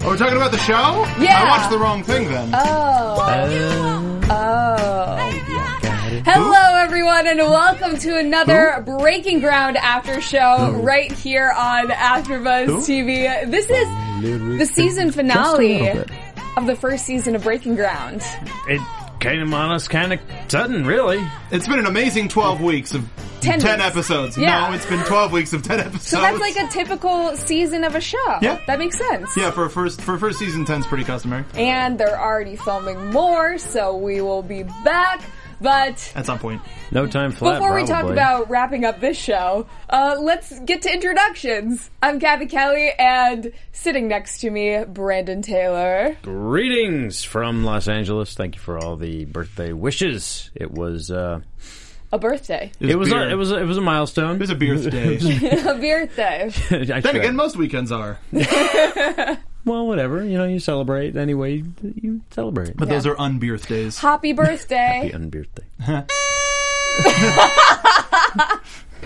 Oh, we're talking about the show? Yeah. I watched the wrong thing then. Oh. oh. Oh. Hello, everyone, and welcome to another Breaking Ground after show right here on AfterBuzz TV. This is the season finale of the first season of Breaking Ground. It came on us kind of sudden, really. It's been an amazing 12 weeks of 10 10, weeks. episodes. Yeah. No, it's been 12 weeks of 10 episodes. So that's like a typical season of a show. Yeah. That makes sense. Yeah, for first for first season 10's pretty customary. And they're already filming more, so we will be back. But At some point. No time flat. Before we talk about wrapping up this show, uh, let's get to introductions. I'm Kathy Kelly, and sitting next to me, Brandon Taylor. greetings from Los Angeles. Thank you for all the birthday wishes. It was uh, A birthday. it was beer. a, it was a, it was a milestone. It was a birthday. a birthday. I then again, most weekends are. well, whatever. You know, you celebrate anyway. you celebrate. But those are unbirthdays. Happy birthday. Happy unbirthday.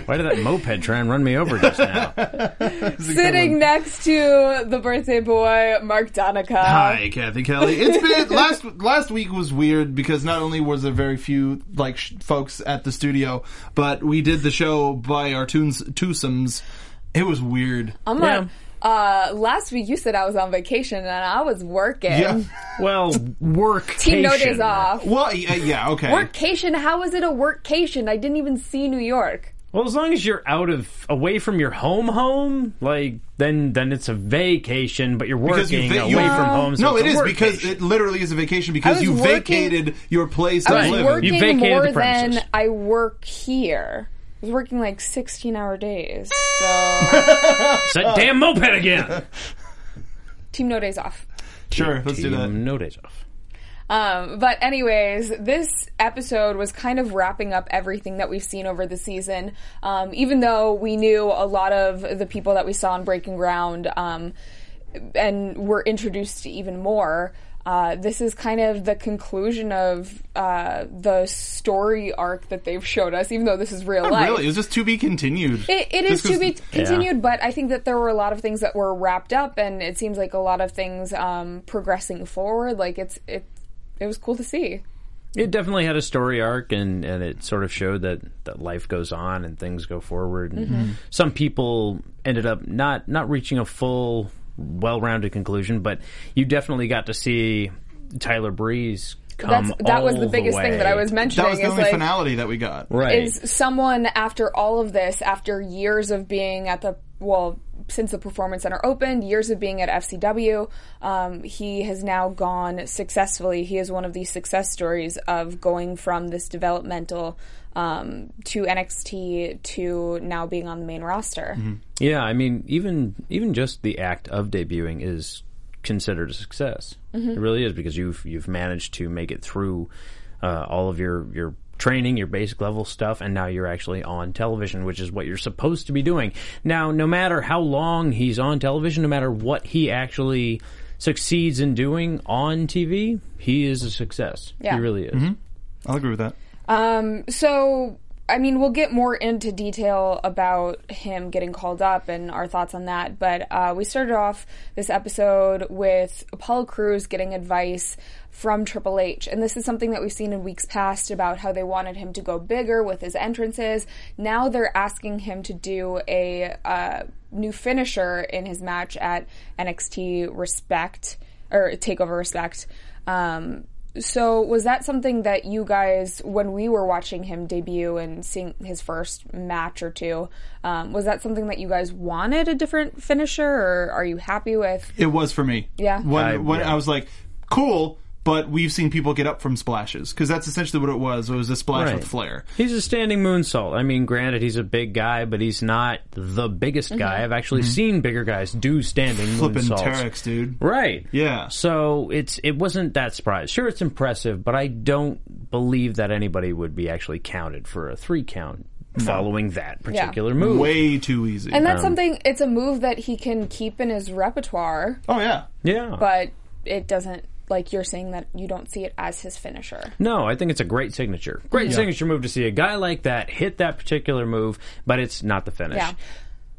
Why did that moped try and run me over just now? Sitting next to the birthday boy, Mark Donica. Hi, Kathy Kelly. It's been last last week was weird because not only was there very few like sh- folks at the studio, but we did the show by our tunes twosomes. It was weird. I'm like, uh, last week you said I was on vacation and I was working. Yeah. Well, work. Team no days off. Well, yeah, yeah okay. Workcation? How is it a workcation? I didn't even see New York. Well, as long as you're out of away from your home, home, like then then it's a vacation, but you're Because you working va- away you- from home. So no, it's it a is work because it literally is a vacation because you was working- vacated your place I to was live in. working You vacated more the premises. than I work here. I was working like 16 hour days. So, It's that damn moped again. team no days off. Sure, let's do that. No days off. Um, but anyways, this episode was kind of wrapping up everything that we've seen over the season. Um, even though we knew a lot of the people that we saw on Breaking Ground, um, and were introduced to even more. Uh, this is kind of the conclusion of uh, the story arc that they've showed us, even though this is real Not life. really, it was just to be continued. It, it is to to 'cause- be continued, but I think that there were a lot of things that were wrapped up, and it seems like a lot of things um, progressing forward. Like it's it, it was cool to see. It definitely had a story arc, and, and it sort of showed that, that life goes on and things go forward. And Mm-hmm. Some people ended up not not reaching a full, well-rounded conclusion, but you definitely got to see Tyler Breeze come. That's that was all the biggest thing that I was mentioning. That was the is only like, finality that we got. right. is someone after all of this, after years of being at the well, since the performance center opened, years of being at FCW, um, he has now gone successfully. He is one of these success stories of going from this developmental um, to NXT to now being on the main roster. Yeah, I mean, even even just the act of debuting is considered a success. It really is because you've you've managed to make it through uh, all of your your training, your basic level stuff, and now you're actually on television, which is what you're supposed to be doing. Now, no matter how long he's on television, no matter what he actually succeeds in doing on TV, he is a success. Yeah. He really is. I'll agree with that. Um, so, I mean, we'll get more into detail about him getting called up and our thoughts on that. But uh, we started off this episode with Apollo Crews getting advice from Triple H. And this is something that we've seen in weeks past about how they wanted him to go bigger with his entrances. Now they're asking him to do a uh, new finisher in his match at NXT Respect or Takeover Respect. Um, so was that something that you guys, when we were watching him debut and seeing his first match or two, um, was that something that you guys wanted a different finisher, or are you happy with? It was for me. Yeah. When I- when yeah. I was like, cool, but we've seen people get up from splashes because that's essentially what it was. It was a splash Right. with flair. He's a standing moonsault. I mean, granted, he's a big guy, but he's not the biggest guy. Mm-hmm. I've actually mm-hmm. seen bigger guys do standing Flipping moonsaults. Terex, dude. Right. Yeah. So it's it wasn't that surprise. Sure, it's impressive, but I don't believe that anybody would be actually counted for a three count following that particular move. Way too easy. And that's um, something. It's a move that he can keep in his repertoire, oh yeah. yeah. but it doesn't. Like you're saying that you don't see it as his finisher. No, I think it's a great signature. Great signature move to see a guy like that hit that particular move, but it's not the finish. Yeah.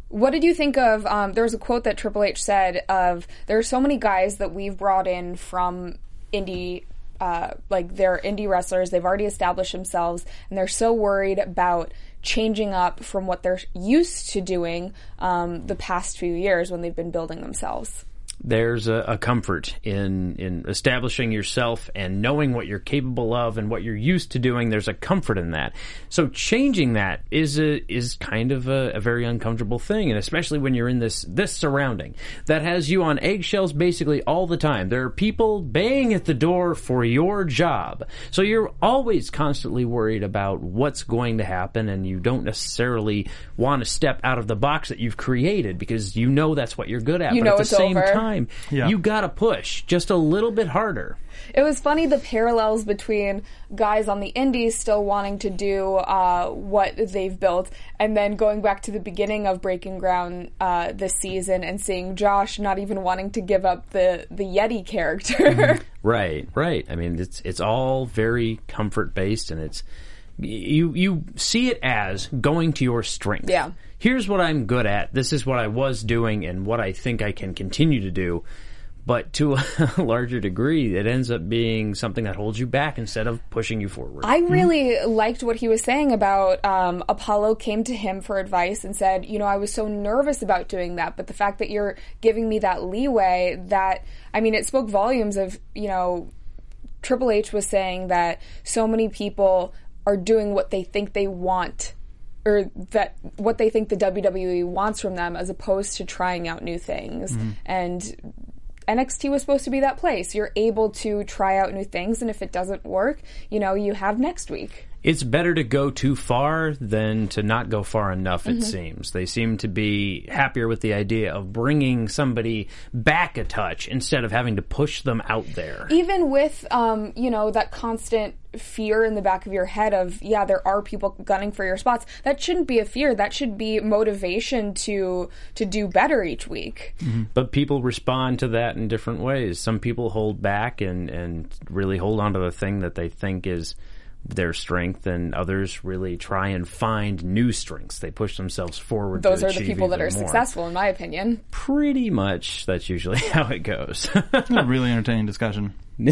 What did you think of? Um, there was a quote that Triple H said of there are so many guys that we've brought in from indie, uh, like they're indie wrestlers. They've already established themselves, and they're so worried about changing up from what they're used to doing um, the past few years when they've been building themselves. There's a, a comfort in in establishing yourself and knowing what you're capable of and what you're used to doing. There's a comfort in that. So changing that is a is kind of a, a very uncomfortable thing, and especially when you're in this this surrounding that has you on eggshells basically all the time. There are people baying at the door for your job, so you're always constantly worried about what's going to happen, and you don't necessarily want to step out of the box that you've created because you know that's what you're good at. You but know at the it's same over. time, Yeah. you gotta push just a little bit harder. It was funny the parallels between guys on the indies still wanting to do uh, what they've built, and then going back to the beginning of Breaking Ground uh, this season and seeing Josh not even wanting to give up the the Yeti character. Right, right. I mean, it's it's all very comfort based, and it's you you see it as going to your strength. Yeah. Here's what I'm good at. This is what I was doing, and what I think I can continue to do. But to a larger degree, it ends up being something that holds you back instead of pushing you forward. I really liked what he was saying about um, Apollo came to him for advice and said, you know, I was so nervous about doing that, but the fact that you're giving me that leeway, that I mean, it spoke volumes of you know, Triple H was saying that so many people are doing what they think they want. Or that what they think the WWE wants from them, as opposed to trying out new things. Mm-hmm. And NXT was supposed to be that place. You're able to try out new things, and if it doesn't work, you know, you have next week. It's better to go too far than to not go far enough Mm-hmm. it seems they seem to be happier with the idea of bringing somebody back a touch instead of having to push them out there Even with, um, you know, that constant fear in the back of your head of, yeah, there are people gunning for your spots. That shouldn't be a fear. That should be motivation to to do better each week. but people respond to that in different ways some people hold back and and really hold on to the thing that they think is their strength and others really try and find new strengths they push themselves forward Those to are the people that are more. successful, in my opinion. pretty much that's usually how it goes A really entertaining discussion.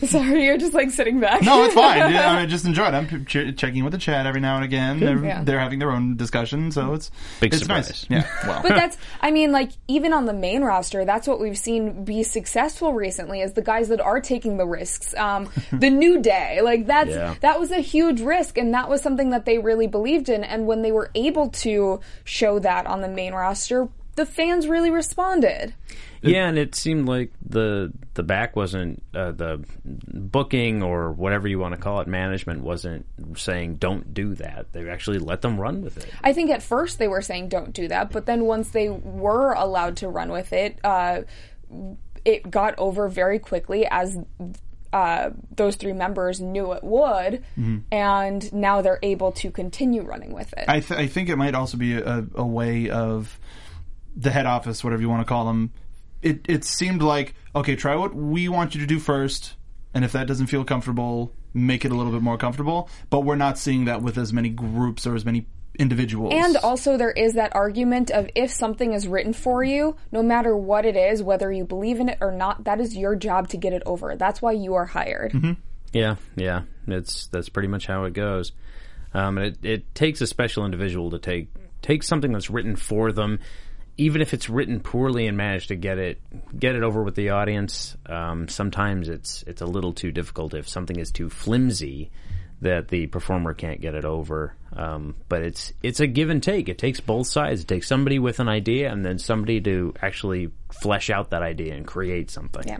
Sorry, you're just like sitting back. No, it's fine. Yeah, I just enjoy it. I'm ch- checking with the chat every now and again. They're, Yeah. they're having their own discussion, so it's Big it's surprise. nice. Yeah. Well, But that's, I mean, like, even on the main roster, that's what we've seen be successful recently is the guys that are taking the risks. Um, the New Day, like, that's, Yeah. that was a huge risk, and that was something that they really believed in. And when they were able to show that on the main roster, the fans really responded. Yeah, and it seemed like the the back wasn't uh, the booking or whatever you want to call it. Management wasn't saying don't do that. They actually let them run with it. I think at first they were saying don't do that, but then once they were allowed to run with it, uh, it got over very quickly as uh, those three members knew it would, and now they're able to continue running with it. I, th- I think it might also be a, a way of the head office, whatever you want to call them. It it seemed like okay, try what we want you to do first, and if that doesn't feel comfortable, make it a little bit more comfortable. But we're not seeing that with as many groups or as many individuals. and also, there is that argument of if something is written for you, no matter what it is, whether you believe in it or not, that is your job to get it over. That's why you are hired. Yeah, yeah, it's that's pretty much how it goes. Um, and it it takes a special individual to take take something that's written for them even if it's written poorly and managed to get it get it over with the audience, um, sometimes it's it's a little too difficult if something is too flimsy that the performer can't get it over. Um, but it's it's a give and take. It takes both sides. It takes somebody with an idea and then somebody to actually flesh out that idea and create something. Yeah.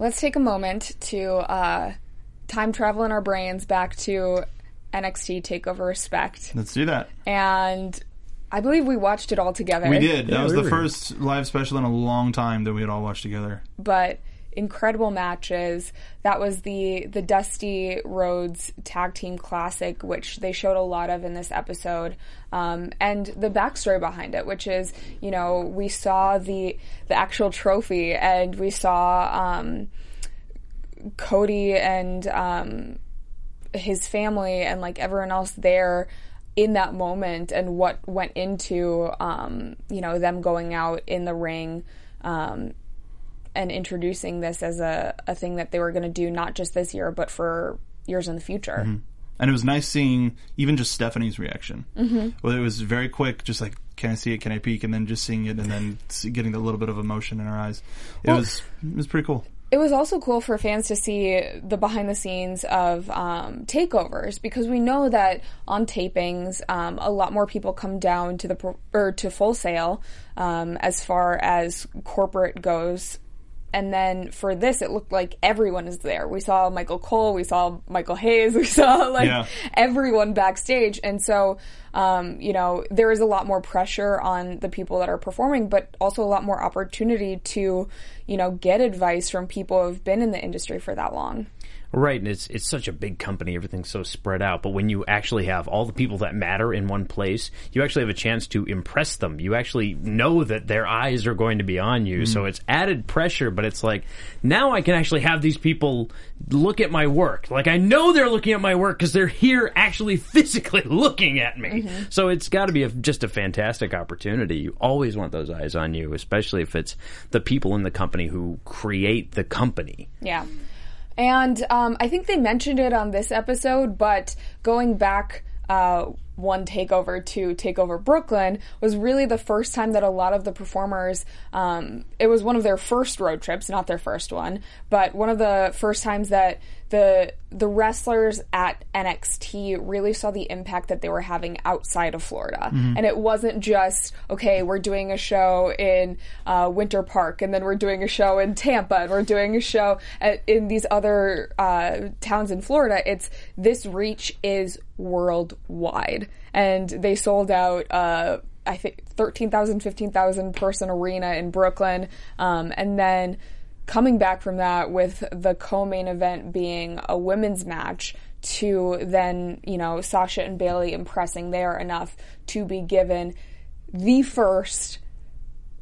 Let's take a moment to uh, time travel in our brains back to NXT Takeover Respect, Let's do that. and I believe we watched it all together. We did. That Yeah, was we the were- first live special in a long time that we had all watched together. but incredible matches. That was the the Dusty Rhodes Tag Team Classic, which they showed a lot of in this episode, um, and the backstory behind it, which is you know we saw the the actual trophy and we saw um, Cody and um, his family and like everyone else there in that moment and what went into um, you know them going out in the ring um, and introducing this as a, a thing that they were going to do not just this year but for years in the future. And it was nice seeing even just Stephanie's reaction. Mm-hmm. Well, it was very quick, just like, can I see it? Can I peek? And then just seeing it and then getting a little bit of emotion in her eyes. It was it was pretty cool. It was also cool for fans to see the behind the scenes of um, takeovers because we know that on tapings, um, a lot more people come down to the or to Full Sail um, as far as corporate goes. And then for this, it looked like everyone is there. We saw Michael Cole, we saw Michael Hayes, we saw like Yeah. everyone backstage. And so, um, you know, there is a lot more pressure on the people that are performing, but also a lot more opportunity to, you know, get advice from people who have been in the industry for that long. Right, and it's it's such a big company, everything's so spread out. But when you actually have all the people that matter in one place, you actually have a chance to impress them. You actually know that their eyes are going to be on you, so hmm. it's added pressure. But it's like now I can actually have these people look at my work. Like I know they're looking at my work because they're here, actually physically looking at me. Mm-hmm. So it's got to be a, just a fantastic opportunity. You always want those eyes on you, especially if it's the people in the company who create the company. Yeah. And um, I think they mentioned it on this episode, but going back uh, one takeover to takeover Brooklyn was really the first time that a lot of the performers, um, it was one of their first road trips, not their first one, but one of the first times that the the wrestlers at NXT really saw the impact that they were having outside of Florida, and it wasn't just okay. We're doing a show in uh, Winter Park, and then we're doing a show in Tampa, and we're doing a show at, in these other uh, towns in Florida. It's this reach is worldwide, and they sold out. Uh, I think 13,000, 15,000 person arena in Brooklyn, um, and then coming back from that with the co-main event being a women's match to then you know Sasha and Bayley impressing there enough to be given the first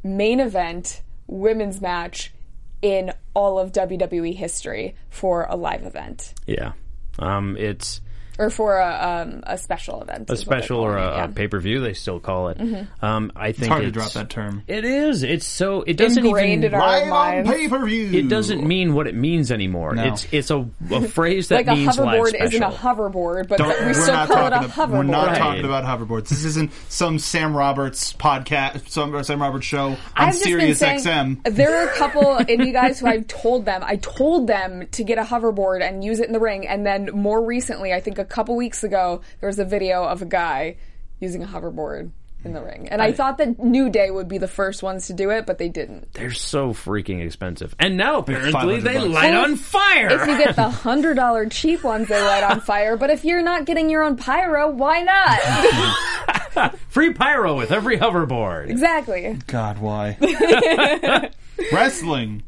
main event women's match in all of WWE history for a live event Yeah, um, it's. Or for a um, a special event a is what they're special or a, it, a. Mm-hmm. pay per view. They still call it. Um, I think It's hard to drop that term. It is. It's so. It doesn't Ingrained even. in Live on pay per view. It doesn't mean what it means anymore. No. It's it's a, a phrase that like a means live hoverboard special. isn't a hoverboard, but Don't, we we're still not call it a talking. hoverboard. We're not Right. talking about hoverboards. This isn't some Sam Roberts podcast, some Sam Roberts show on I've Sirius saying XM. there are a couple indie guys who I've told them I told them to get a hoverboard and use it in the ring, and then more recently, I think a couple weeks ago, there was a video of a guy using a hoverboard in the ring, and I, thought that New Day would be the first ones to do it, but they didn't. They're so freaking expensive, and now apparently they bucks. light Well, on fire. If you get the hundred dollar cheap ones, they light on fire. But if you're not getting your own pyro, why not? Free pyro with every hoverboard. exactly. God, why? Wrestling.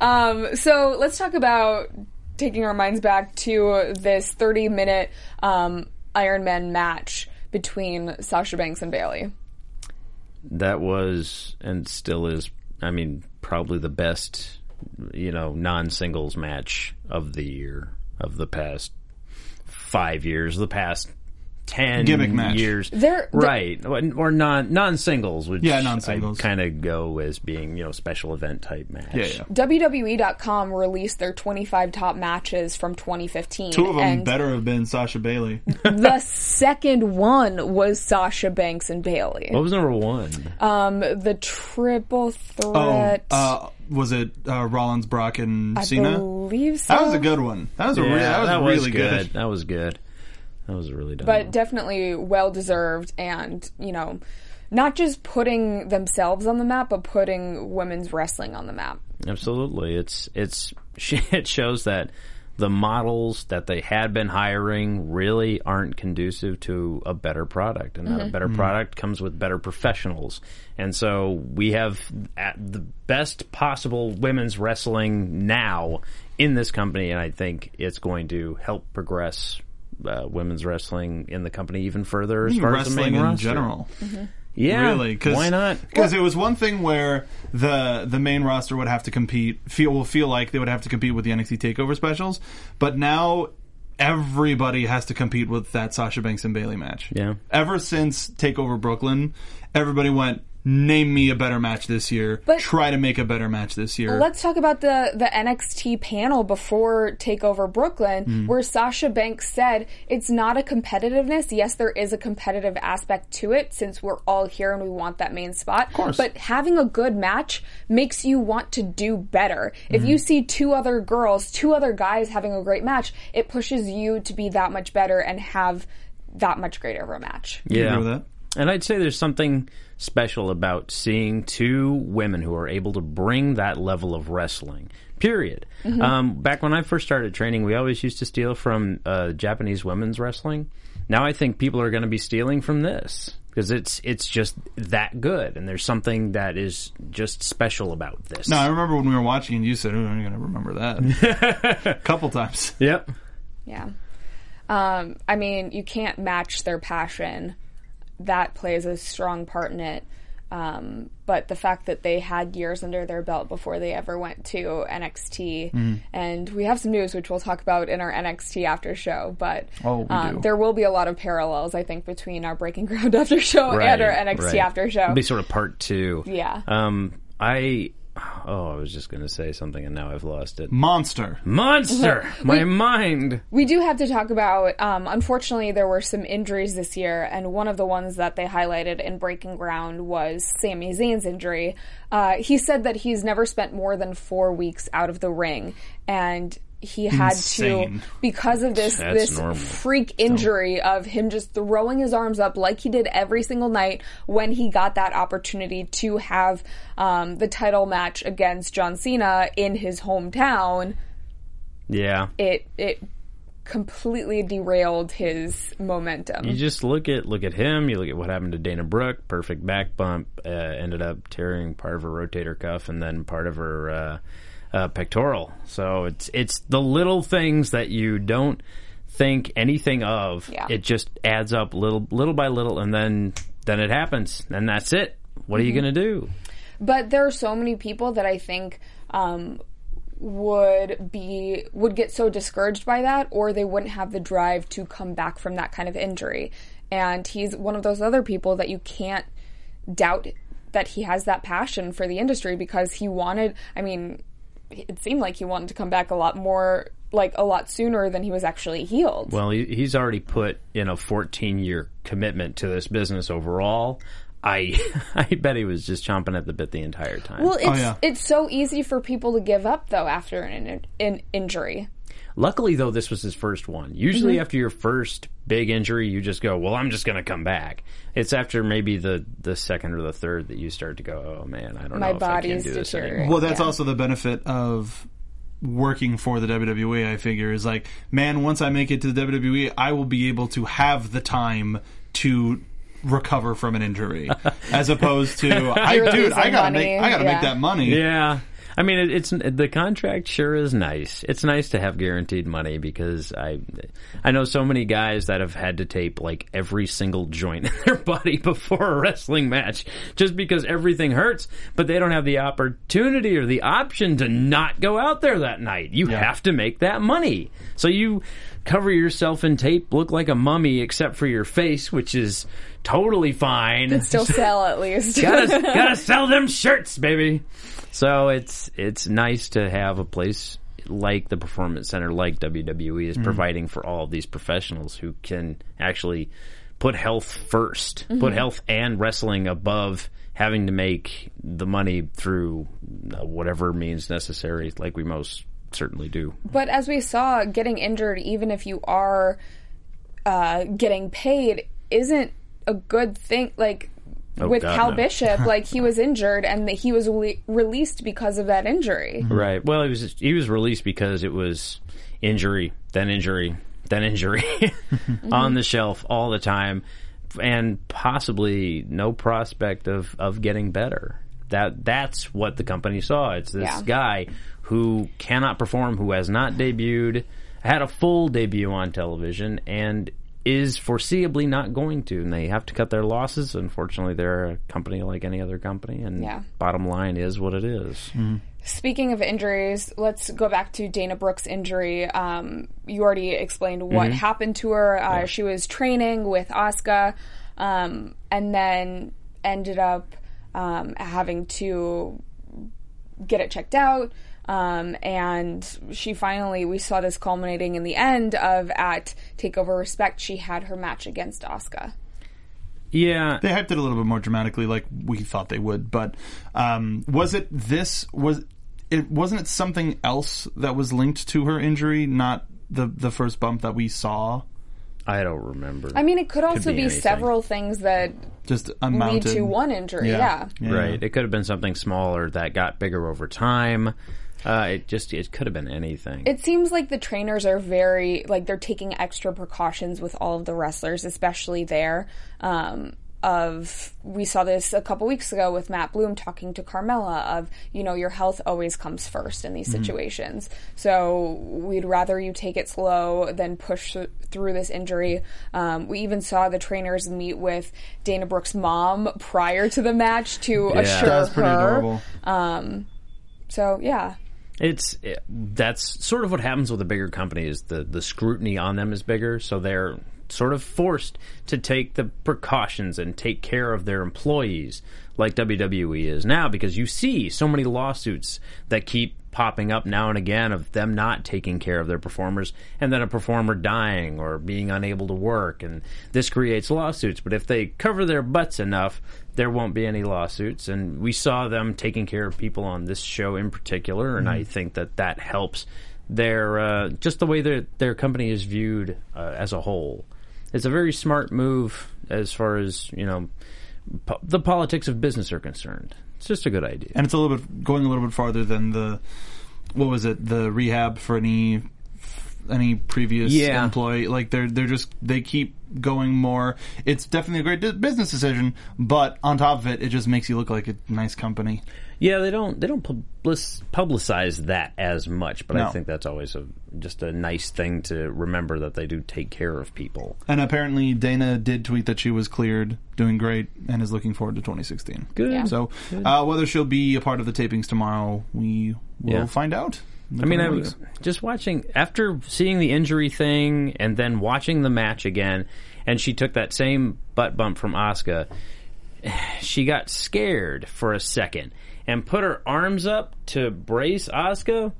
Um, so let's talk about taking our minds back to this 30 minute um, Iron Man match between Sasha Banks and Bayley. That was and still is. I mean, probably the best, you know, non-singles match of the year of the past five years, the past ten Gimmick match. years, They're- the- right? or non non singles, which Yeah, non-singles. kind of go as being you know special event type match. Yeah, yeah. WWE.com released their 25 top matches from 2015. Two of them and better have been Sasha Bayley. the second one was Sasha Banks and Bayley. What was number one? Um, the triple oh, threat. uh, was it uh, Rollins, Brock, and Cena? I Cena? believe so. That was a good one. That was a re- that was really good. That was good. That was really done. but definitely well deserved and you know not just putting themselves on the map but putting women's wrestling on the map Absolutely, it's it's it shows that the models that they had been hiring really aren't conducive to a better product, and that a mm-hmm. better mm-hmm. product comes with better professionals. And so we have at the best possible women's wrestling now in this company, and I think it's going to help progress. Uh, women's wrestling in the company even further as far as the wrestling main in roster. general. Yeah, really? Cause, why not? Because it was one thing where the the main roster would have to compete, feel will feel like they would have to compete with the NXT Takeover specials, but now everybody has to compete with that Sasha Banks and Bayley match. Yeah. Ever since Takeover Brooklyn, everybody went. Name me a better match this year. But- Try to make a better match this year. let's talk about the the NXT panel before Takeover Brooklyn Mm. where Sasha Banks said it's not a competitiveness yes there is a competitive aspect to it since we're all here and we want that main spot course. but having a good match makes you want to do better if Mm-hmm. you see two other girls two other guys having a great match it pushes you to be that much better and have that much greater of a match You Yeah. agree with that? And I'd say there's something special about seeing two women who are able to bring that level of wrestling. Period. Um, back when I first started training, we always used to steal from uh, Japanese women's wrestling. Now I think people are going to be stealing from this because it's it's just that good, and there's something that is just special about this. No, I remember when we were watching, and you said, "Oh, I'm going to remember that." a couple times. Yep. Yeah. Um, I mean, you can't match their passion. That plays a strong part in it. Um, but the fact that they had years under their belt before they ever went to NXT, Mm-hmm. and we have some news which we'll talk about in our NXT after show. But Oh, um, there will be a lot of parallels, I think, between our Breaking Ground after show and our NXT right. after show. It'll be sort of part two. Yeah. Um, I. Oh, I was just going to say something, and now I've lost it. Monster. Monster, my mind. We do have to talk about. Um, unfortunately, there were some injuries this year, and one of the ones that they highlighted in Breaking Ground was Sami Zayn's injury. Uh, he said that he's never spent more than four weeks out of the ring, and he had Insane. to because of this That's this normal. freak injury of him just throwing his arms up like he did every single night when he got that opportunity to have um, the title match against John Cena in his hometown Yeah. it it completely derailed his momentum. You just look at look at him. You look at what happened to Dana Brooke. Perfect back bump. Uh, ended up tearing part of her rotator cuff and then part of her uh, uh, pectoral. So it's it's the little things that you don't think anything of. Yeah. It just adds up little little by little, and then then it happens, and that's it. What are you gonna do? But there are so many people that I think um, would be would get so discouraged by that, or they wouldn't have the drive to come back from that kind of injury. And he's one of those other people that you can't doubt that he has that passion for the industry because he wanted. I mean, it seemed like he wanted to come back a lot more, like a lot sooner than he was actually healed. Well, he, he's already put in a 14 year commitment to this business overall. I I bet he was just chomping at the bit the entire time. Well, oh, it's yeah. it's so easy for people to give up though after an, an injury. Luckily, though, this was his first one. Usually, mm-hmm. after your first big injury, you just go, "Well, I'm just going to come back." It's after maybe the the second or the third that you start to go, "Oh man, I don't My know if I can body's do this deteriorating. anymore." Well, that's Yeah. also the benefit of working for the WWE. I figure is like, man, once I make it to the WWE, I will be able to have the time to recover from an injury, as opposed to, I, dude, I gotta money, make, I gotta yeah. make that money. Yeah, I mean, it, it's the contract sure is nice. It's nice to have guaranteed money because I, I know so many guys that have had to tape like every single joint in their body before a wrestling match just because everything hurts, but they don't have the opportunity or the option to not go out there that night. You have to make that money, so you cover yourself in tape, look like a mummy except for your face, which is totally fine. Still sell at least. gotta gotta sell them shirts, baby. So it's it's nice to have a place like the Performance Center, like WWE, is providing for all of these professionals who can actually put health 1st put health and wrestling above having to make the money through uh, whatever means necessary, like we most certainly do. But as we saw, getting injured, even if you are uh, getting paid, isn't a good thing. Like Oh, with God, Cal no. Bishop, like he was injured and that he was le- released because of that injury. Right. Well, he was he was released because it was injury, then injury, then injury mm-hmm. on the shelf all the time, and possibly no prospect of of getting better. That that's what the company saw. It's this Yeah. guy who cannot perform, who has not debuted, had a full debut on television, and is foreseeably not going to. And they have to cut their losses. Unfortunately, they're a company like any other company, and Yeah. bottom line is what it is. Speaking of injuries, let's go back to Dana Brooke's injury. Um, you already explained what happened to her. Uh, She was training with Asuka, um, and then ended up um, having to get it checked out. Um, and she finally, we saw this culminating in the end of at Takeover Respect. She had her match against Asuka. Yeah, They hyped it a little bit more dramatically, like we thought they would. But um, was it this? Was it? Wasn't it something else that was linked to her injury? Not the the first bump that we saw. I don't remember. I mean, it could also be be, several things that Just lead amounted to one injury. Yeah. yeah. Yeah. right. It could have been something smaller that got bigger over time. Uh, it just it could have been anything. It seems like the trainers are very like they're taking extra precautions with all of the wrestlers, especially there. Um, of we saw this a couple weeks ago with Matt Bloom talking to Carmella of you know your health always comes first in these situations. So we'd rather you take it slow than push through this injury. Um, we even saw the trainers meet with Dana Brooke's mom prior to the match to assure That's pretty her. adorable. So yeah. It's it, that's sort of what happens with a bigger company is the the scrutiny on them is bigger, so they're sort of forced to take the precautions and take care of their employees like WWE is now because you see so many lawsuits that keep popping up now and again of them not taking care of their performers and then a performer dying or being unable to work. And this creates lawsuits. But if they cover their butts enough there won't be any lawsuits. And we saw them taking care of people on this show in particular. And I think that that helps their uh, just the way their their company is viewed uh, as a whole. It's a very smart move as far as you know po- the politics of business are concerned it's just a good idea. And it's a little bit going a little bit farther than the what was it the rehab for any any previous Yeah. employee. Like they're they're just they keep going more. It's definitely a great business decision but on top of it it just makes you look like a nice company Yeah, they don't they don't publicize that as much, but I think that's always a just a nice thing to remember that they do take care of people. and apparently Dana did tweet that she was cleared doing great and is looking forward to 2016 Good. Yeah. so uh, whether she'll be a part of the tapings tomorrow we will Yeah. find out I mean, I was just watching after seeing the injury thing and then watching the match again, and she took that same butt bump from Asuka. She got scared for a second and put her arms up to brace Asuka,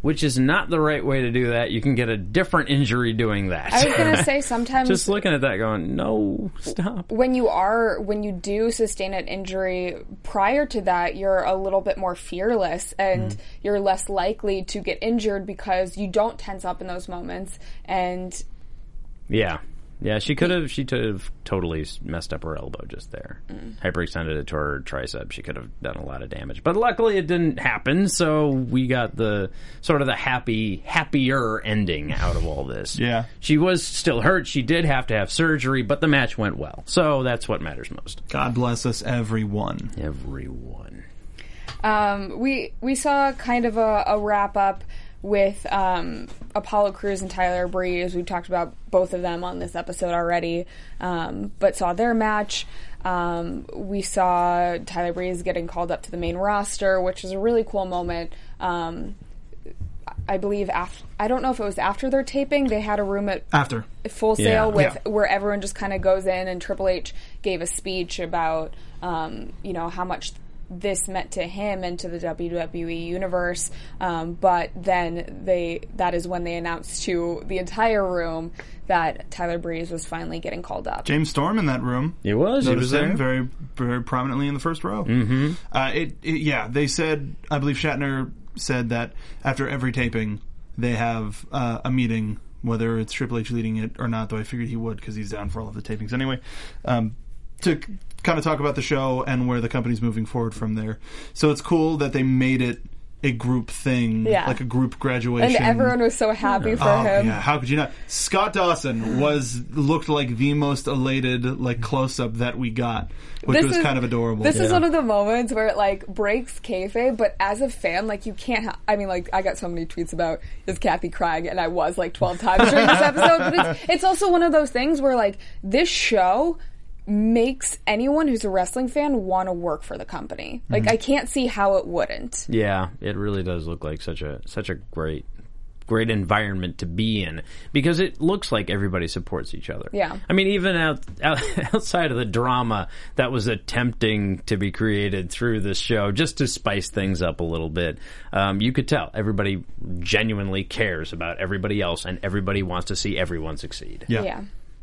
which is not the right way to do that. You can get a different injury doing that. I was gonna say sometimes just looking at that, going, "No, stop." when you are when you do sustain an injury prior to that you're a little bit more fearless and mm-hmm. you're less likely to get injured because you don't tense up in those moments and Yeah. Yeah, she could have. She could have totally messed up her elbow just there. Hyperextended it to her tricep. She could have done a lot of damage, but luckily it didn't happen. So we got the sort of the happy, happier ending out of all this. Yeah. she was still hurt. She did have to have surgery, but the match went well. So that's what matters most. God bless us everyone Everyone. Um, we we saw kind of a, a wrap up with um, Apollo Crews and Tyler Breeze. We've talked about both of them on this episode already, um, but saw their match. Um, we saw Tyler Breeze getting called up to the main roster, which is a really cool moment. Um, I believe after I don't know if it was after their taping. They had a room at After. Full Yeah. Sail with Yeah. where everyone just kind of goes in, and Triple H gave a speech about um, you know how much this meant to him and to the WWE universe. Um, but then they that is when they announced to the entire room that Tyler Breeze was finally getting called up. James Storm in that room. It was. He Noticed was him there. very, very prominently in the first row. Mm-hmm. Uh, it, it, yeah, they said. I believe Shatner said that after every taping, they have uh, a meeting, whether it's Triple H leading it or not. Though I figured he would because he's down for all of the tapings anyway. Um, to kind of talk about the show and where the company's moving forward from there. So it's cool that they made it a group thing, Yeah. like a group graduation. and everyone was so happy for Oh him. yeah, how could you not? Scott Dawson was looked like the most elated like close up that we got, which This was is- kind of adorable. This is one of the moments where it like breaks kayfabe, but as a fan, like you can't. Ha- I mean, like I got so many tweets about is Kathy crying, and I was like twelve times during this episode. But it's it's also one of those things where like this show makes anyone who's a wrestling fan want to work for the company. Like I can't see how it wouldn't. Yeah, it really does look like such a such a great great environment to be in because it looks like everybody supports each other. Yeah. I mean even out, out outside of the drama that was attempting to be created through this show just to spice things up a little bit. Um, you could tell everybody genuinely cares about everybody else and everybody wants to see everyone succeed. yeah, Yeah.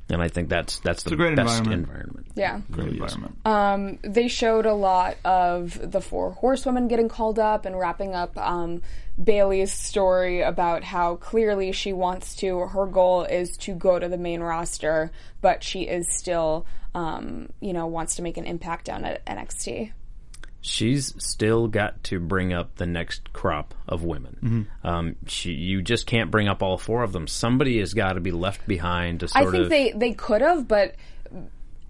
And I think that's that's the great best environment. environment. Yeah. Great environment. Um, they showed a lot of the four horsewomen getting called up and wrapping up um, Bayley's story about how clearly she wants to, her goal is to go to the main roster, but she is still, um, you know, wants to make an impact down at NXT. She's still got to bring up the next crop of women. Um, she, you just can't bring up all four of them. Somebody has got to be left behind to I think of. they, they could have, but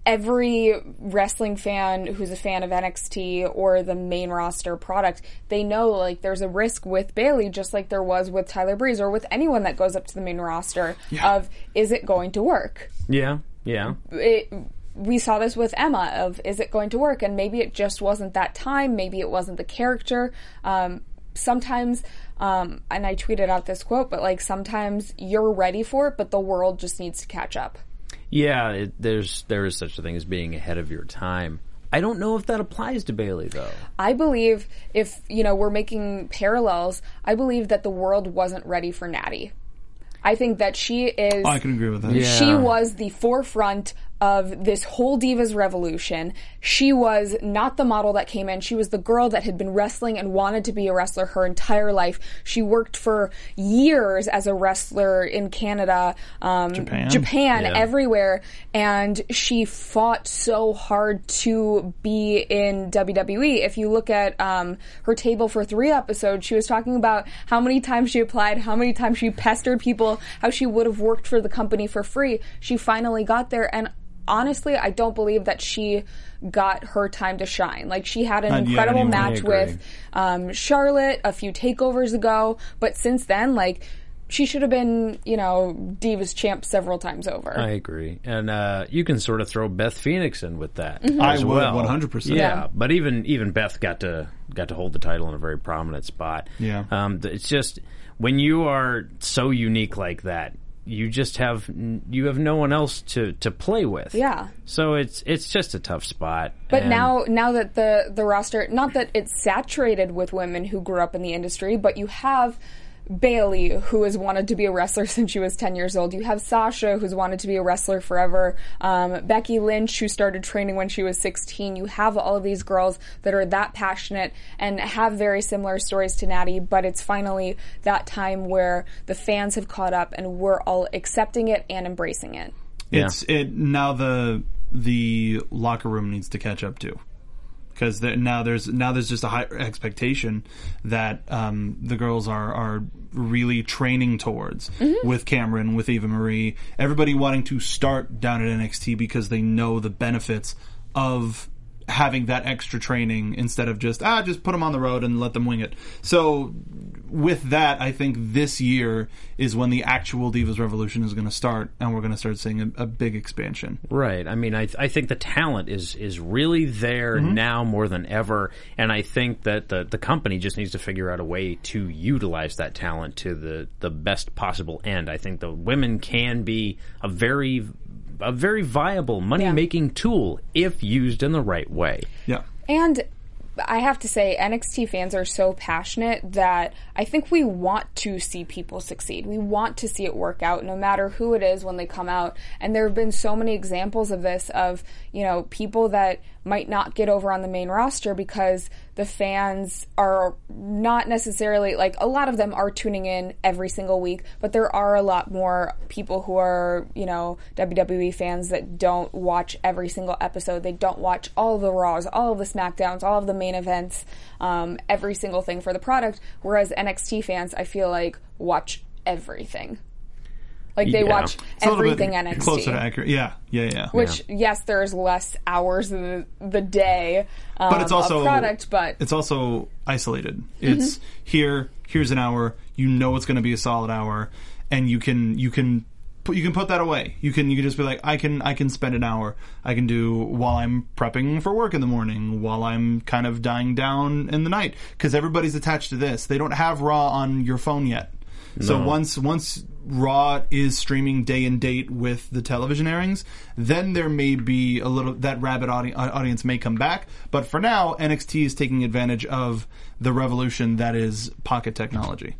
every wrestling fan who's a fan of NXT or the main roster product, they know like there's a risk with Bayley, just like there was with Tyler Breeze or with anyone that goes up to the main roster of is it going to work? yeah, yeah. It, we saw this with Emma of is it going to work? And maybe it just wasn't that time. Maybe it wasn't the character. Um, sometimes, um, and I tweeted out this quote, but like sometimes you're ready for it, but the world just needs to catch up. Yeah, it, there's there is such a thing as being ahead of your time. I don't know if that applies to Bayley though. I believe if, you know, we're making parallels, I believe that the world wasn't ready for Natty. I think that she is I can agree with that. Yeah. she was the forefront of this whole divas revolution. She was not the model that came in. She was the girl that had been wrestling and wanted to be a wrestler her entire life. She worked for years as a wrestler in Canada, um, Japan. Japan, Yeah. everywhere, and she fought so hard to be in WWE. If you look at um, her table for three episodes, she was talking about how many times she applied, how many times she pestered people, how she would have worked for the company for free. She finally got there, and honestly, I don't believe that she got her time to shine. Like she had an Not incredible anyway. match with um, Charlotte a few takeovers ago, but since then, like. She should have been, you know, Divas champ several times over. I agree, and uh, you can sort of throw Beth Phoenix in with that I as would, well. 100%. Yeah, Yeah. but even even Beth got to got to hold the title in a very prominent spot. Yeah. um, it's just when you are so unique like that, you just have you have no one else to to play with. Yeah. so it's it's just a tough spot. But and- now, now that the the roster, not that it's saturated with women who grew up in the industry, but you have Bayley, who has wanted to be a wrestler since she was ten years old. You have Sasha, who's wanted to be a wrestler forever. Um, Becky Lynch, who started training when she was sixteen. You have all of these girls that are that passionate and have very similar stories to Natty. But it's finally that time where the fans have caught up and we're all accepting it and embracing it. It's it now the the locker room needs to catch up too. Because now there's now there's just a high expectation that um, the girls are are really training towards with Cameron, with Eva Marie, everybody wanting to start down at NXT because they know the benefits of having that extra training instead of just ah just put them on the road and let them wing it. So with that, I think this year is when the actual Divas Revolution is going to start, and we're going to start seeing a, a big expansion. Right. I mean, I, I think the talent is is really there Mm-hmm. now more than ever, and I think that the the company just needs to figure out a way to utilize that talent to the the best possible end. I think the women can be a very a very viable money making tool if used in the right way. Yeah. And I have to say, NXT fans are so passionate that I think we want to see people succeed. We want to see it work out, no matter who it is when they come out. And there have been so many examples of this of, you know, people that might not get over on the main roster because the fans are not necessarily, like, a lot of them are tuning in every single week, but there are a lot more people who are, you know, WWE fans that don't watch every single episode. They don't watch all the Raws, all of the SmackDowns, all of the main events, um, every single thing for the product. Whereas NXT fans, I feel like, watch everything. Like they Yeah. watch It's a little bit everything NXT. closer to accurate. Yeah, yeah, yeah. Which yes, there's less hours in the, the day, um, but it's also of product, but it's also isolated. It's Mm-hmm. here. Here's an hour. You know it's going to be a solid hour, and you can you can put you can put that away. You can you can just be like I can I can spend an hour. I can do while I'm prepping for work in the morning, while I'm kind of dying down in the night because everybody's attached to this. They don't have Raw on your phone yet. So No. once once Raw is streaming day and date with the television airings, then there may be a little that rabid audi- audience may come back. But for now, NXT is taking advantage of the revolution that is pocket technology.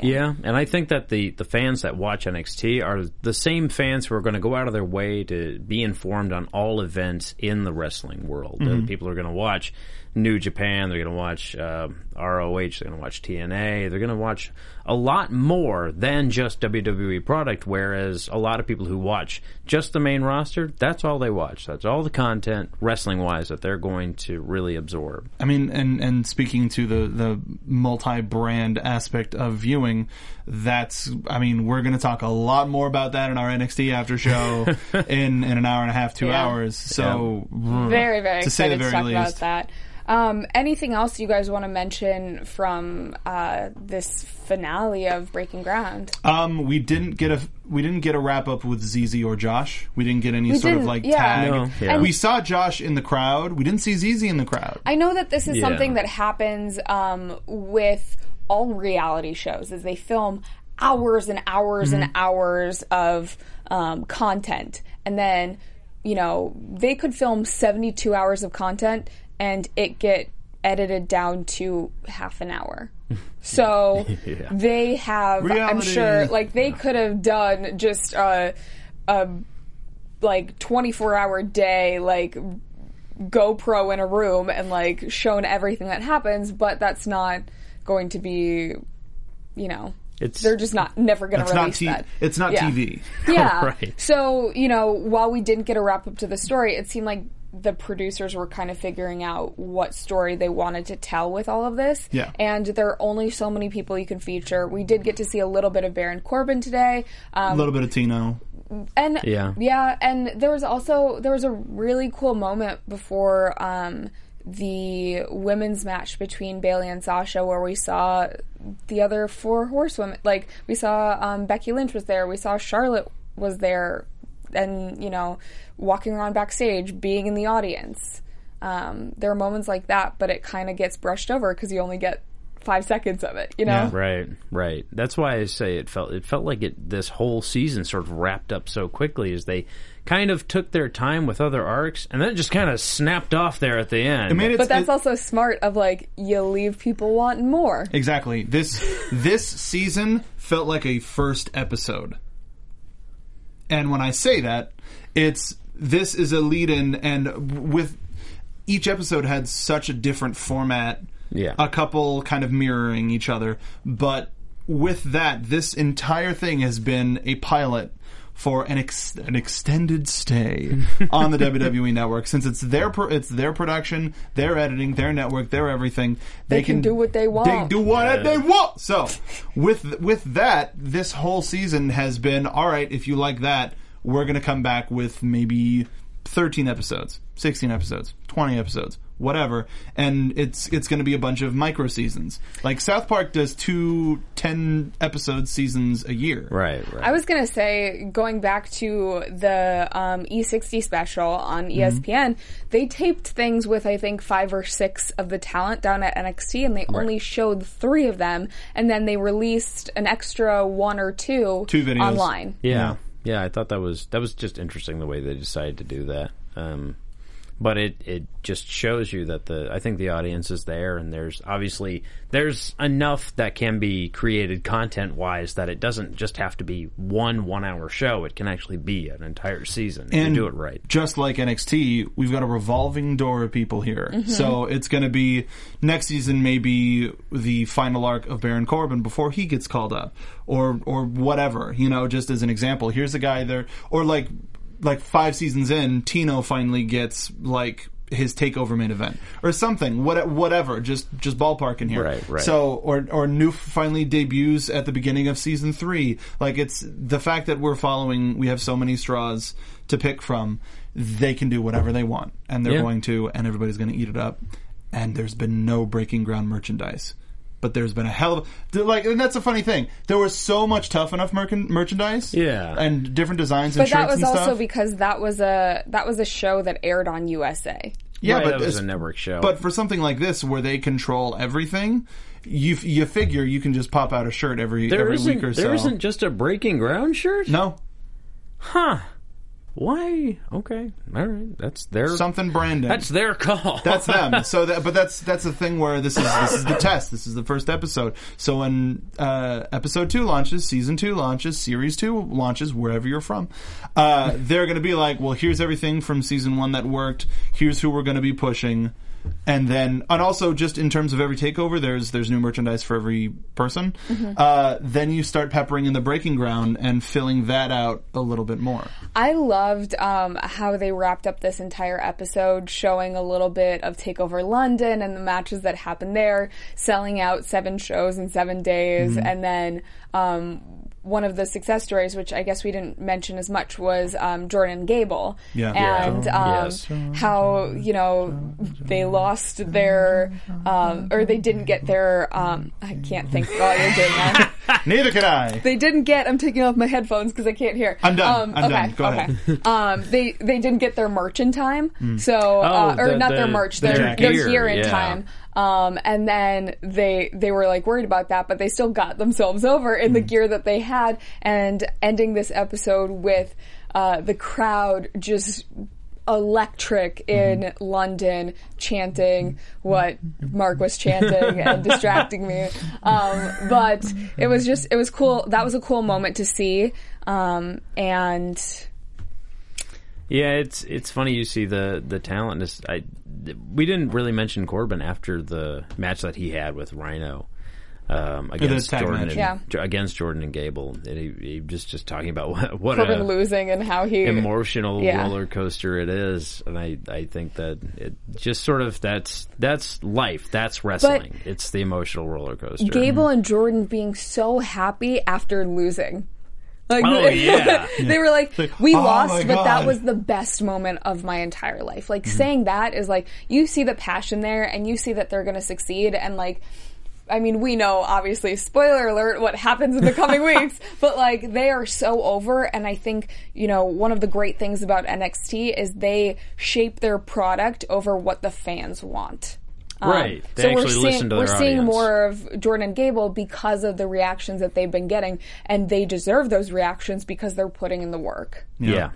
Yeah, and I think that the, the fans that watch NXT are the same fans who are going to go out of their way to be informed on all events in the wrestling world. Mm-hmm. Uh, people are going to watch New Japan, they're going to watch uh, ROH, they're going to watch TNA, they're going to watch a lot more than just WWE product, whereas a lot of people who watch just the main roster, that's all they watch. That's all the content, wrestling wise, that they're going to really absorb. I mean, and and speaking to the the multi brand aspect of viewing, that's I mean, we're going to talk a lot more about that in our NXT after show in in an hour and a half, two Yeah. hours. So very very to say the excited to, very talk least. about that. Um, anything else you guys want to mention from uh, this finale of Breaking Ground? Um, we didn't get a we didn't get a wrap up with ZZ or Josh. We didn't get any sort of like yeah. tag. No, yeah. We saw Josh in the crowd. We didn't see ZZ in the crowd. I know that this is Yeah. something that happens um, with all reality shows, as they film hours and hours and hours of um, content, and then you know they could film seventy-two hours of content and it get edited down to half an hour. So they have, I'm sure, like they could have done just a, a like 24 hour day, like GoPro in a room and like shown everything that happens, but that's not going to be, you know, It's- they're just not never going to It's not release T- that. It's not Yeah. TV. Yeah. Right. So, you know, while we didn't get a wrap up to the story, it seemed like the producers were kind of figuring out what story they wanted to tell with all of this. Yeah. And there are only so many people you can feature. We did get to see a little bit of Baron Corbin today. Um, A little bit of Tino. and Yeah. yeah, and there was also there was a really cool moment before um, the women's match between Bayley and Sasha, where we saw the other four horsewomen. Like we saw um, Becky Lynch was there, we saw Charlotte was there, and you know walking around backstage, being in the audience. Um, there are moments like that, but it kind of gets brushed over because you only get five seconds of it. You know. Yeah. Right, right. That's why I say it felt it felt like it this whole season sort of wrapped up so quickly as they kind of took their time with other arcs and then it just kind of snapped off there at the end. I mean, it's, But that's it- also smart of like you leave people wanting more. Exactly. This this season felt like a first episode. And when I say that, it's this is a lead in and with each episode had such a different format. Yeah. A couple kind of mirroring each other, but with that, this entire thing has been a pilot for an ex- an extended stay on the WWE network since it's their pro- it's their production, their editing, their network, their everything. They can do what they want. They do what they want. So, with with that, this whole season has been all right. If you like that, we're going to come back with maybe 13 episodes, 16 episodes, 20 episodes, whatever, and it's it's going to be a bunch of micro seasons. Like South Park does two 10 episode seasons a year. Right, right. I was gonna say, going back to the um, E60 special on ESPN, they taped things with I think five or six of the talent down at NXT, and they only showed three of them, and then they released an extra one or two, Two videos. online. Yeah. yeah, I thought that was that was just interesting the way they decided to do that. Um, but it it just shows you that the I think the audience is there, and there's obviously there's enough that can be created content wise that it doesn't just have to be one one hour show. It can actually be an entire season if and you do it right. Just like NXT, we've got a revolving door of people here. Mm-hmm. So it's going to be next season, maybe the final arc of Baron Corbin before he gets called up, or or whatever. You know, just as an example, here's a guy there, or like like five seasons in, Tino finally gets like his takeover main event or something what, whatever just just ballpark in here Right, right. so or or new finally debuts at the beginning of season three. Like it's the fact that we're following. We have so many straws to pick from. They can do whatever they want, and they're Yeah. going to, and everybody's going to eat it up. And there's been no breaking ground merchandise. But there's been a hell of like, and that's a funny thing. There was so much tough enough merchan- merchandise, Yeah. and different designs and But that was and also stuff. because that was a that was a show that aired on USA. yeah, Right, but that was a network show. But for something like this, where they control everything, you you figure you can just pop out a shirt every there every week or so. there isn't just a breaking ground shirt. no Huh? Why? Okay, all right. That's their something branding. That's their call. That's them. So that, but that's that's the thing where this is this is the test. This is the first episode. So when uh, episode two launches, season two launches, series two launches, wherever you're from, uh, they're going to be like, well, here's everything from season one that worked. Here's who we're going to be pushing. And then, and also just in terms of every takeover, there's there's new merchandise for every person. Uh, then you start peppering in the breaking ground and filling that out a little bit more. I loved um, how they wrapped up this entire episode, showing a little bit of Takeover London and the matches that happened there, selling out seven shows in seven days, Mm-hmm. and then um, one of the success stories, which I guess we didn't mention as much, was um, Jordan Gable, Yeah. and Yeah. um, Yes. how you know they lost their um, or they didn't get their um, I can't think while you're doing that. Neither can I. they didn't get. I'm taking off my headphones because I can't hear. I'm done. Um, I'm okay, done. Go okay. ahead. um, they they didn't get their merch in time, so uh, Oh, or the- not their the- merch, the their, jacket. their gear, gear in yeah. time. Um, and then they they were like worried about that, but they still got themselves over in the gear that they had, and ending this episode with uh, the crowd just electric in London chanting what Mark was chanting and distracting me. Um, but it was just, it was cool. That was a cool moment to see. Um, and Yeah, it's it's funny you see the the talent. Is, I we didn't really mention Corbin after the match that he had with Rhyno um, against Jordan, and, Yeah. Against Jordan and Gable. And he, he just just talking about what, what Corbin a losing and how he emotional Yeah. roller coaster it is, and I I think that it just sort of that's that's life. That's wrestling. it's the emotional roller coaster. Gable and Jordan being so happy after losing. Like, Oh, yeah. they were like, we oh lost, but that was the best moment of my entire life. Like saying that is like you see the passion there, and you see that they're going to succeed, and like. I mean, we know, obviously, spoiler alert, what happens in the coming weeks, but like, they are so over, and I think, you know, one of the great things about NXT is they shape their product over what the fans want. Um, Right. They so we're actually seeing, listen to we're their seeing audience. more of Jordan and Gable because of the reactions that they've been getting, and they deserve those reactions because they're putting in the work. yeah.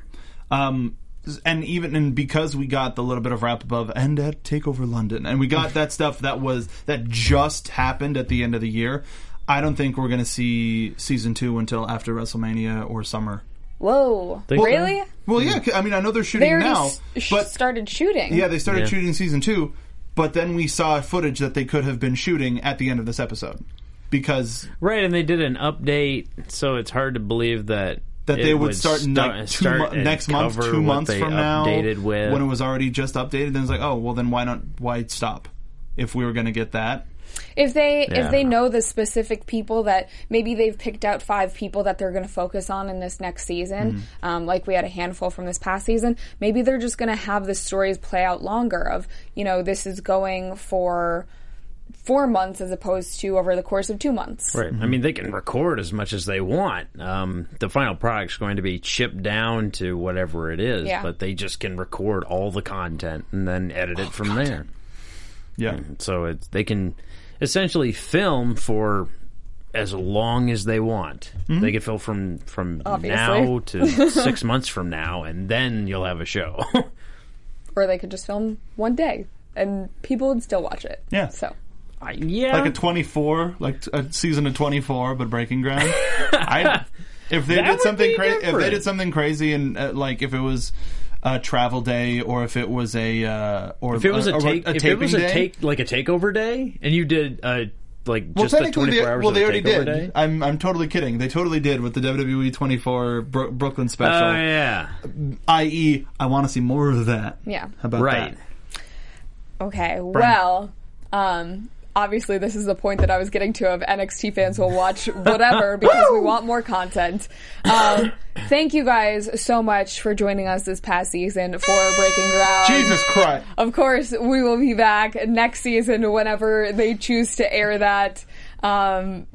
Um, and even and because we got the little bit of wrap above and at Takeover London, and we got that stuff that was that just happened at the end of the year. I don't think we're going to see season two until after WrestleMania or summer. Whoa, Think- really? Well, yeah, I mean, I know they're shooting They now, s- sh- but started shooting. yeah, they started Yeah. shooting season two, but then we saw footage that they could have been shooting at the end of this episode because Right, and they did an update, so it's hard to believe that that they would start, in sta- two start mo- next month, two months from now, with when it was already just updated. Then it's like, oh, well, then why not? Why stop? if we were going to get that. If they Yeah. if they know the specific people that maybe they've picked out five people that they're going to focus on in this next season, Mm-hmm. um, like we had a handful from this past season, maybe they're just going to have the stories play out longer. Of you know this is going for four months as opposed to over the course of two months. Right. I mean, they can record as much as they want. Um, the final product's going to be chipped down to whatever it is, Yeah. but they just can record all the content and then edit it from there. Yeah. So it's, they can essentially film for as long as they want. They can film from from Obviously. now to six months from now, and then you'll have a show. Or they could just film one day and people would still watch it. Yeah. So I- yeah, Like a 24, like a season of 24, but breaking ground. I, if they That did something crazy, if they did something crazy, and uh, like if it was a travel day, or if it was a, uh, or if it was a, a, take, a if it was a day. take like a takeover day, and you did uh, like well, just the technically, twenty they, hours well, they the already did. day. I'm, I'm totally kidding. They totally did with the WWE 24 Bro- Brooklyn special. Oh yeah, I.e., I want to see more of that. Yeah. How about right. that? Okay, well, um, obviously this is the point that I was getting to of NXT fans will watch whatever because we want more content. Um, thank you guys so much for joining us this past season for Breaking Ground. Jesus Christ. Of course, we will be back next season whenever they choose to air that. Um,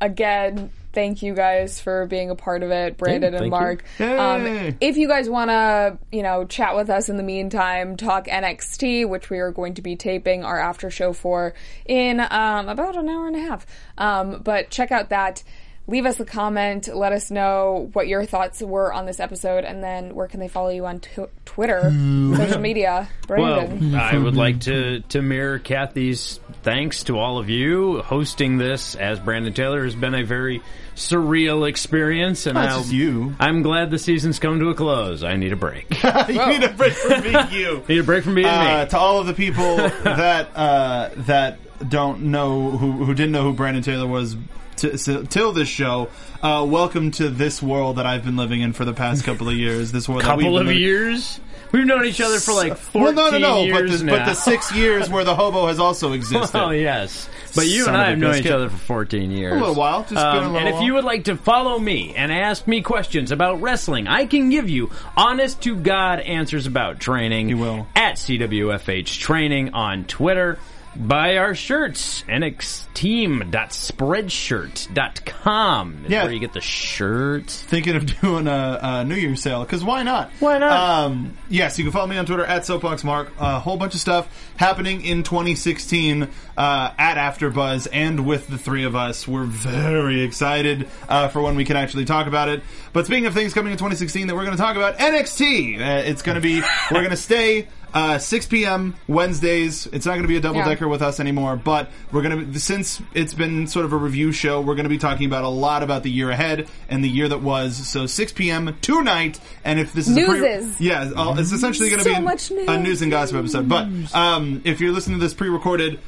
again, thank you guys for being a part of it, Brandon Yeah, and Mark. you. Um, if you guys want to, you know, chat with us in the meantime, talk NXT, which we are going to be taping our after show for in um, about an hour and a half. Um, but check out that. Leave us a comment. Let us know what your thoughts were on this episode, and then where can they follow you on tw- Twitter, social media, Brandon? Well, I would like to to mirror Kathy's thanks to all of you. Hosting this as Brandon Taylor has been a very surreal experience, and Not I'll, you. I'm glad the season's come to a close. I need a break. you need a break from being you. need a break from being Uh, me. to all of the people that uh, that don't know who who didn't know who Brandon Taylor was t- till this show, uh, welcome to this world that I've been living in for the past couple of years. This world, that we've Couple of living- years. We've known each other for like Well, fourteen no, no, no, but the, but the six years where the hobo has also existed. Oh yes, but you Son and I have known each other for 14 years. A little while, just been a Um, little and if while. you would like to follow me and ask me questions about wrestling, I can give you honest to god answers about training. You will. at CWFH Training on Twitter. Buy our shirts, nxteam.spreadshirt.com is Yeah. where you get the shirts. thinking of doing a, a New Year's sale because why not? Why not? Um, yes, you can follow me on Twitter at SoapboxMark. A whole bunch of stuff happening in 2016 uh, at AfterBuzz and with the three of us. We're very excited uh, for when we can actually talk about it. But speaking of things coming in 2016 that we're going to talk about, NXT. Uh, it's going to be we're going to stay. Uh, 6 p.m. Wednesdays. It's not going to be a double decker Yeah. with us anymore, but we're going to, since it's been sort of a review show, we're going to be talking about a lot about the year ahead and the year that was. So 6 p.m. tonight, and if this is a pre- Newses. yeah, it's essentially going to So be much news. a news and gossip episode. But um, if you're listening to this pre-recorded,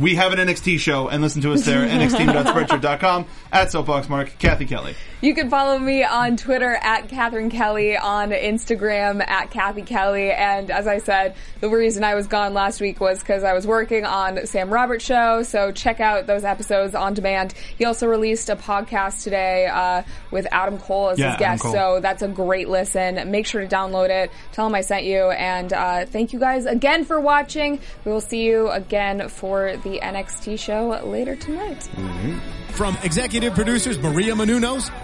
we have an NXT show, and listen to us there. NXT.spreadshirt.com at Soapbox Mark, Kathy Kelly. You can follow me on Twitter at Catherine Kelly, on Instagram at Kathy Kelly, and as I said, the reason I was gone last week was because I was working on Sam Roberts' show. So check out those episodes on demand. He also released a podcast today uh, with Adam Cole as Yeah, his guest, so that's a great listen. Make sure to download it. Tell him I sent you, and uh, thank you guys again for watching. We will see you again for the NXT show later tonight. From executive producers Maria Menounos,